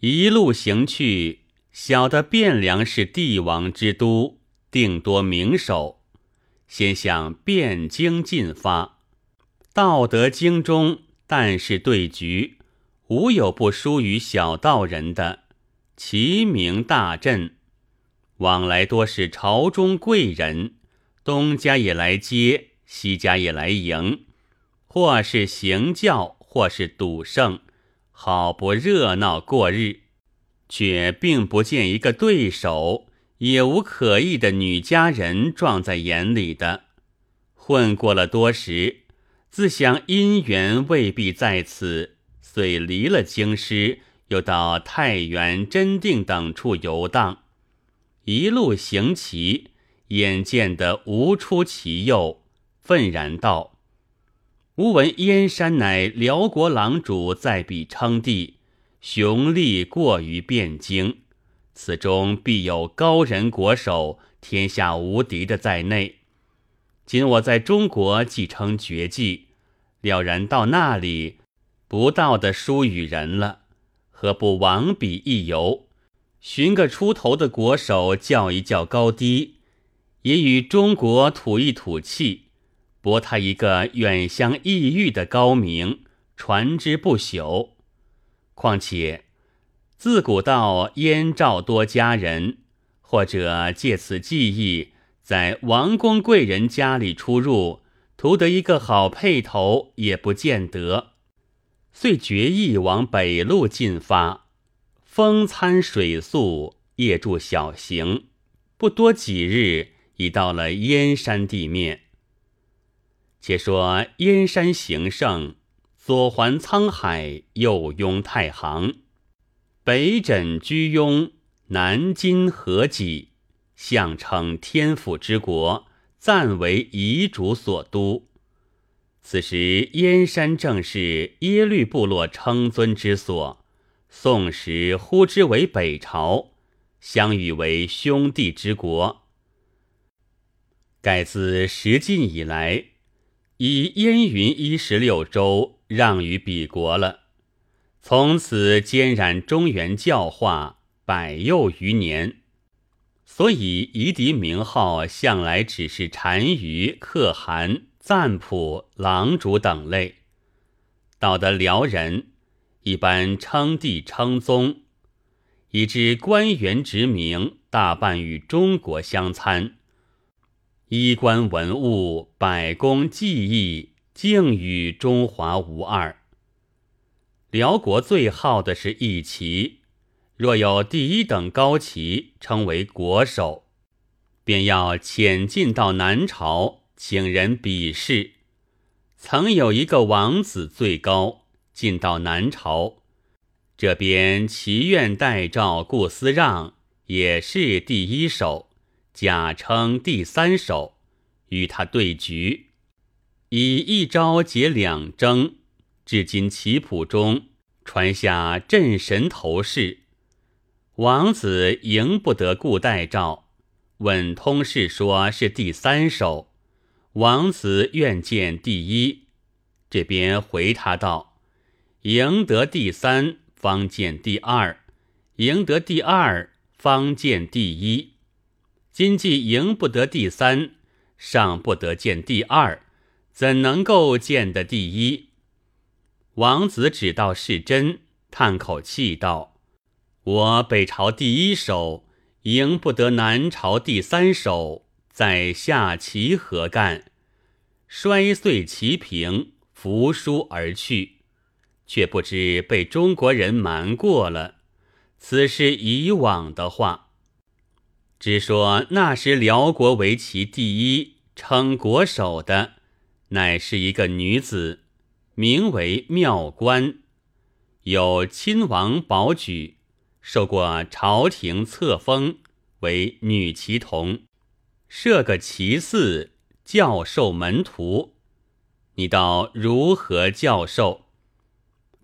一路行去，晓得汴梁是帝王之都，定多名手。先向汴京进发，道德经中但是对局，无有不输于小道人的。齐名大振，往来多是朝中贵人，东家也来接，西家也来迎，或是行教，或是赌胜，好不热闹过日，却并不见一个对手，也无可疑的女家人撞在眼里的。混过了多时，自想姻缘未必在此，遂离了京师。又到太原、真定等处游荡，一路行骑，眼见得无出其右，愤然道：“吾闻燕山乃辽国郎主在彼称帝，雄力过于汴京，此中必有高人国手，天下无敌的在内。今我在中国继承绝技，了然到那里，不到的输与人了。”何不往彼一游，寻个出头的国手，较一较高低，也与中国吐一吐气，博他一个远乡异域的高名，传之不朽。况且自古道燕赵多佳人，或者借此技艺，在王公贵人家里出入，图得一个好配头，也不见得。遂决意往北路进发，风餐水宿，夜住小行，不多几日，已到了燕山地面。且说燕山形胜，左环沧海，右拥太行，北枕居庸，南襟河济，象称天府之国，暂为遗主所都。此时燕山正是耶律部落称尊之所，宋时呼之为北朝，相与为兄弟之国。盖自石晋以来，以燕云一十六州让于彼国了，从此兼染中原教化百又余年，所以夷狄名号向来只是单于可汗。赞普、郎主等类，到得辽人，一般称帝称宗，以致官员职名大半与中国相参，衣冠文物、百工技艺，竟与中华无二。辽国最好的是一旗，若有第一等高旗，称为国手，便要遣进到南朝。请人比试，曾有一个王子最高，进到南朝，这边祈愿代诏顾思让也是第一手，假称第三手，与他对局，以一招解两争，至今棋谱中传下镇神头事。王子赢不得顾代诏，问通事说是第三手。王子愿见第一，这边回他道：“赢得第三，方见第二；赢得第二，方见第一。今既赢不得第三，尚不得见第二，怎能够见得第一？”王子只道是真，叹口气道：“我北朝第一手，赢不得南朝第三手。”在下棋何干？摔碎棋瓶，扶书而去，却不知被中国人瞒过了。此事以往的话。只说那时辽国为其第一，称国手的，乃是一个女子，名为妙观，有亲王宝举，受过朝廷册封，为女棋童。设个其嗣教授门徒，你道如何教授？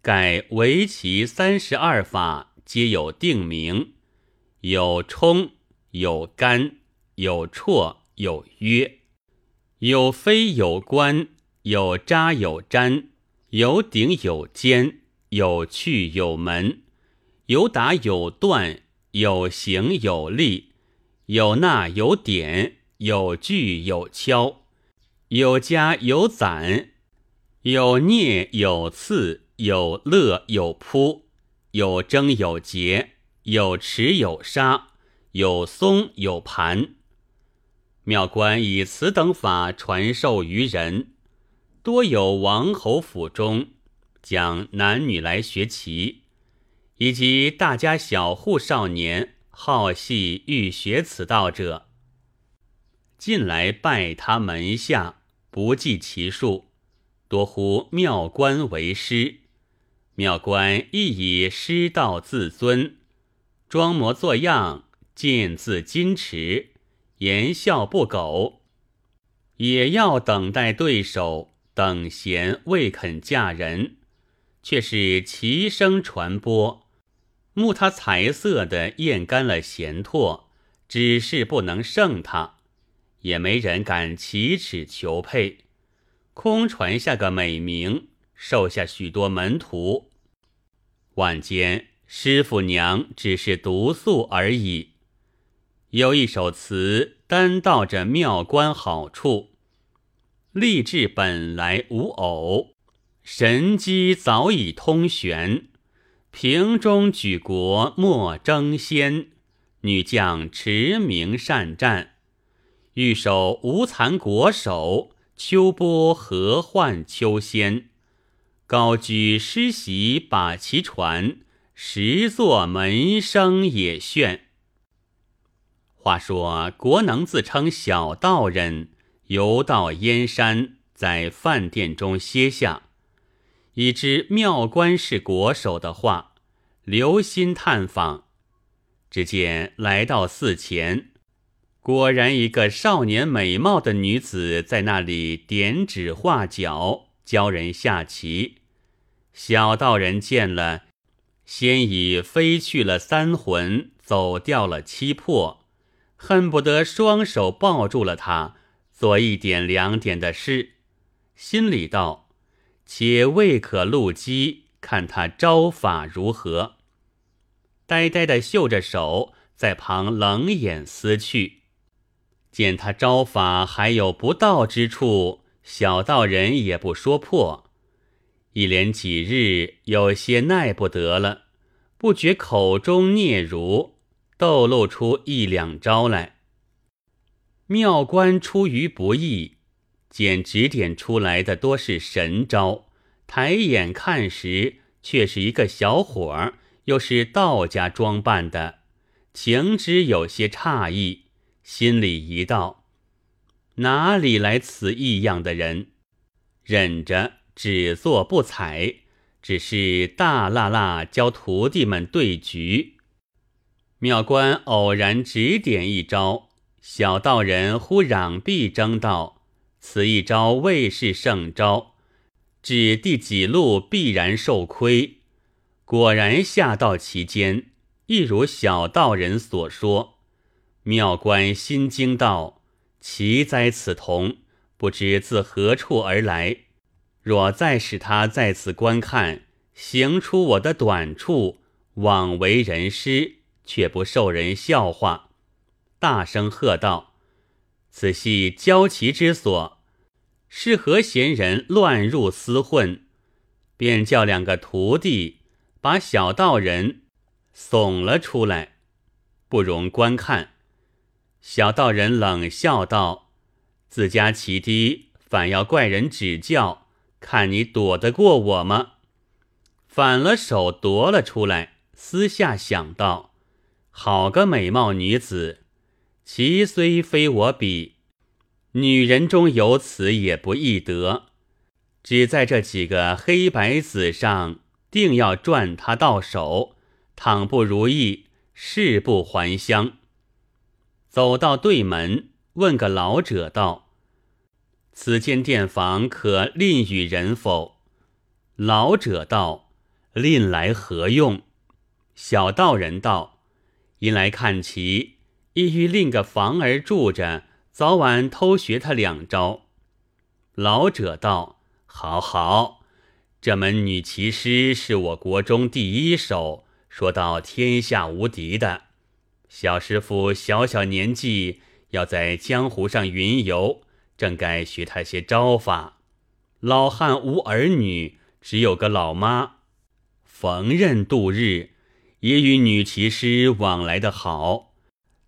盖围棋三十二法皆有定名，有冲，有干，有绰，有约，有飞有关，有扎有粘，有顶有尖，有去有门，有打有断，有行有立，有捺有点，有锯有敲，有加有攒，有啮有刺，有乐有扑，有争有结，有持有杀，有松有盘。妙观以此等法传授于人，多有王侯府中将男女来学棋，以及大家小户少年好戏欲学此道者，近来拜他门下，不计其数，多呼妙观为师。妙观亦以师道自尊，装模作样，见自矜持。言笑不苟，也要等待对手。等闲未肯嫁人，却是齐声传播，慕他财色的咽干了闲唾，只是不能胜他，也没人敢启齿求配，空传下个美名，受下许多门徒。晚间师傅娘只是独宿而已。有一首词，单道着妙观好处。立志本来无偶，神机早已通玄。瓶中举国莫争先，女将驰名善战。欲守无残国手，秋波何患秋仙？高居诗席把其传，实作门生也炫。话说，国能自称小道人，游到燕山，在饭店中歇下，已知妙观是国手的话，留心探访。只见来到寺前，果然一个少年美貌的女子在那里点指画脚，教人下棋。小道人见了，先已飞去了三魂，走掉了七魄。恨不得双手抱住了他，做一点两点的事，心里道：“且未可露机，看他招法如何。”呆呆的嗅着手，在旁冷眼思去，见他招法还有不到之处，小道人也不说破。一连几日，有些耐不得了，不觉口中嗫嚅。透露出一两招来。妙观出于不意，见指点出来的多是神招，抬眼看时，却是一个小伙儿，又是道家装扮的，情之有些诧异，心里一道：哪里来此异样的人？忍着只做不睬，只是大辣辣教徒弟们对局。妙观偶然指点一招，小道人忽攘臂争道：“此一招未是胜招，指第几路必然受亏。”果然下到其间，亦如小道人所说。妙观心惊道：“奇哉此童，不知自何处而来。若再使他在此观看，行出我的短处，枉为人师。”却不受人笑话，大声喝道：“此系交棋之所，是何闲人乱入厮混？”便叫两个徒弟把小道人送了出来，不容观看。小道人冷笑道：“自家棋低，反要怪人指教，看你躲得过我吗？”反了手夺了出来，私下想到。好个美貌女子，其虽非我比，女人中有此也不易得。只在这几个黑白子上，定要赚她到手。倘不如意，誓不还乡。走到对门，问个老者道：“此间店房可吝与人否？”老者道：“吝来何用？”小道人道。因来看棋，意欲另个房儿住着，早晚偷学他两招。老者道：“好好，这门女棋师是我国中第一手，说到天下无敌的。小师傅小小年纪要在江湖上云游，正该学他些招法。老汉无儿女，只有个老妈，逢任度日，也与女骑师往来的好。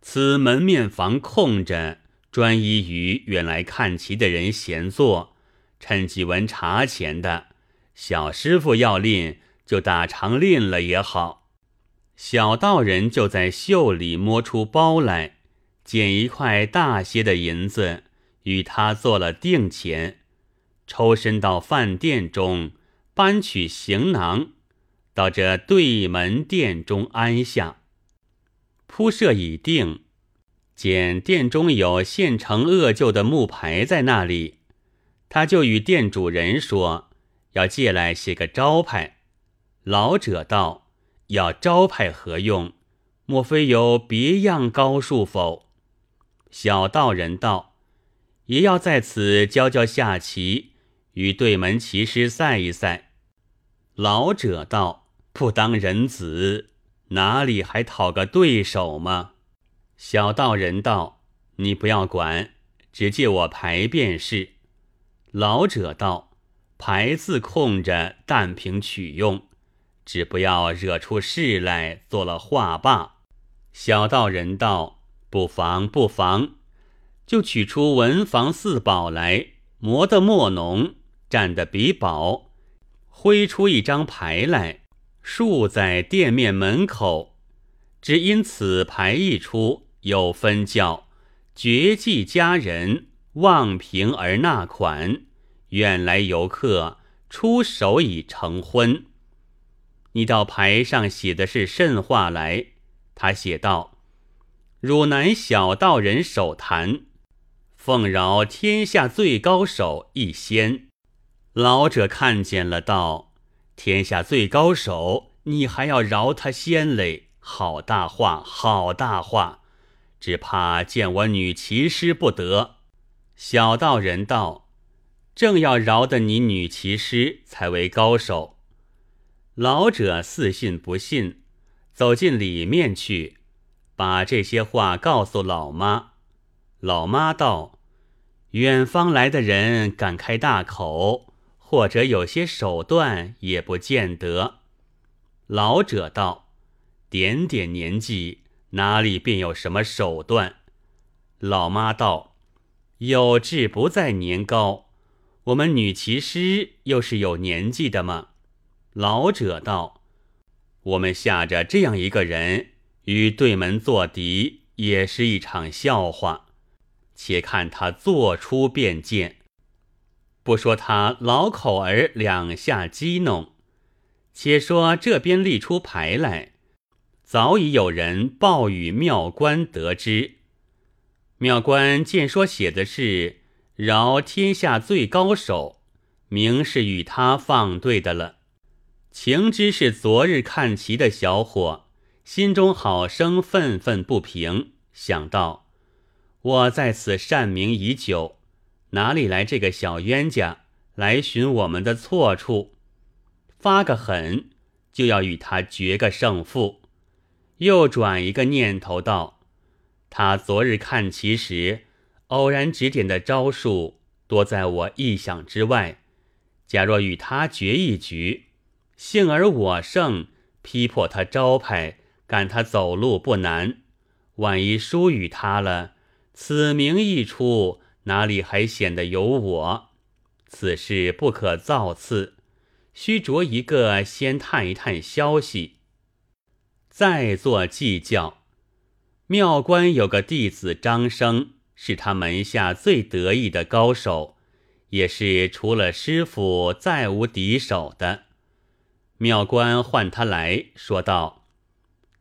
此门面房空着，专一于远来看棋的人闲坐，趁几文茶钱的。小师傅要吝，就打长吝了也好。小道人就在袖里摸出包来，捡一块大些的银子，与他做了定钱，抽身到饭店中，搬取行囊，到这对门店中安下。铺设已定，见店中有现成恶旧的木牌在那里，他就与店主人说要借来写个招牌。老者道：“要招牌何用？莫非有别样高数否？”小道人道：“也要在此教教下棋，与对门棋师赛一赛。”老者道：“不当人子。”哪里还讨个对手吗？小道人道：“你不要管，只借我牌便是。”老者道：“牌自空着，但凭取用，只不要惹出事来，做了话罢。”小道人道：“不妨，不妨。”就取出文房四宝来，磨得墨浓，蘸得笔薄，挥出一张牌来。竖在店面门口，只因此牌一出，有分教绝技佳人望平而纳款，远来游客出手已成婚。你到牌上写的是甚话来？他写道：“汝南小道人手谈，奉饶天下最高手一仙。”老者看见了，道。天下最高手，你还要饶他先嘞？好大话，好大话！只怕见我女骑师不得。小道人道：“正要饶得你女骑师，才为高手。”老者似信不信，走进里面去，把这些话告诉老妈。老妈道：“远方来的人，敢开大口。”或者有些手段也不见得。老者道：“点点年纪，哪里便有什么手段？”老妈道：“有志不在年高，我们女骑师又是有年纪的吗？”老者道：“我们下着这样一个人与对门作敌，也是一场笑话。且看他做出便见。”不说他老口儿两下激弄，且说这边立出牌来，早已有人报与庙官得知。庙官见说写的是饶天下最高手，明是与他放对的了。情知是昨日看棋的小伙，心中好生愤愤不平，想到我在此善名已久。哪里来这个小冤家来寻我们的错处？发个狠，就要与他决个胜负。又转一个念头道：他昨日看棋时，偶然指点的招数，多在我意想之外。假若与他决一局，幸而我胜，劈破他招牌，赶他走路不难。万一输与他了，此名一出。哪里还显得有我？此事不可造次，须着一个先探一探消息，再做计较。庙官有个弟子张生，是他门下最得意的高手，也是除了师傅再无敌手的。庙官唤他来说道：“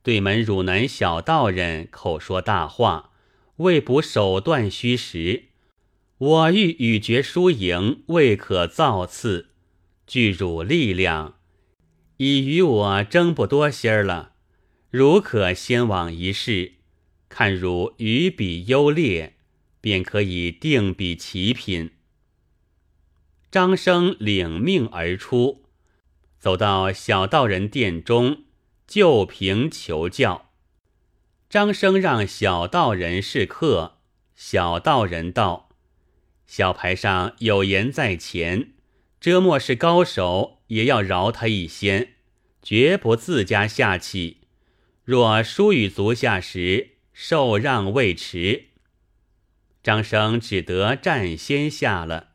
对门汝南小道人口说大话，未卜手段虚实。”我欲与决输赢，未可造次。据汝力量，已与我争不多些儿了。汝可先往一试，看汝与比优劣，便可以定比其品。张生领命而出，走到小道人店中，就凭求教。张生让小道人是客，小道人道：“小牌上有言在前，遮莫是高手，也要饶他一先，绝不自家下气。若输与足下时，受让未迟。”张生只得占先下了。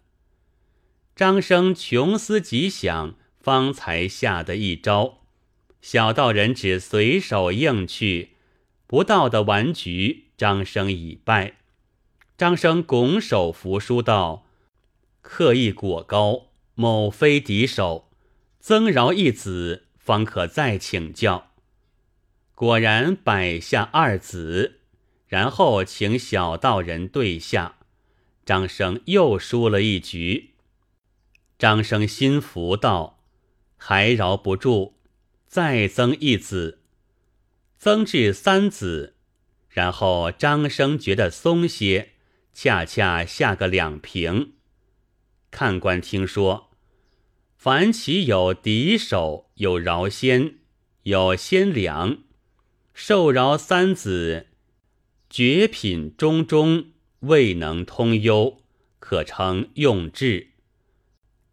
张生穷思极想，方才下的一招。小道人只随手应去，不到的完局，张生已败。张生拱手扶书道：“刻意果高，某非敌手，增饶一子，方可再请教。”果然摆下二子，然后请小道人对下。张生又输了一局。张生心服道：“还饶不住。”再增一子，增至三子，然后张生觉得松些，恰恰下个两平。看官听说，凡其有敌手，有饶先，有先良，受饶三子，绝品中中，未能通幽，可称用智。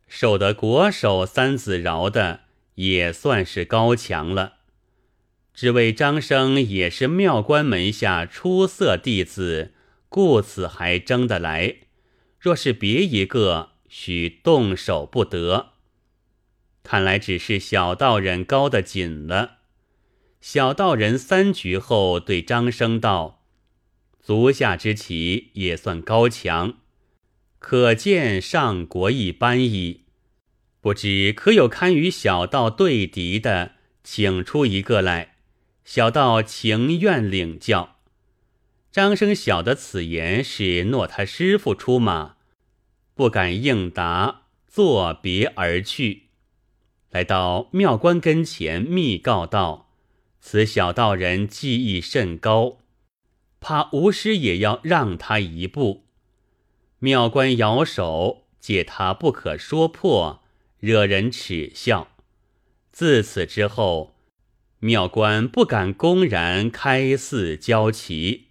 受得国手三子饶的。也算是高强了，只为张生也是庙官门下出色弟子，故此还争得来。若是别一个，许动手不得。看来只是小道人高得紧了。小道人三局后对张生道：“足下之棋也算高强，可见上国一般矣。”不知可有堪与小道对敌的，请出一个来。小道情愿领教。张生晓得此言是诺他师傅出马，不敢应答，作别而去。来到庙官跟前，密告道：“此小道人技艺甚高，怕吴师也要让他一步。”庙官摇手，借他不可说破。惹人耻笑。自此之后，庙官不敢公然开寺教棋。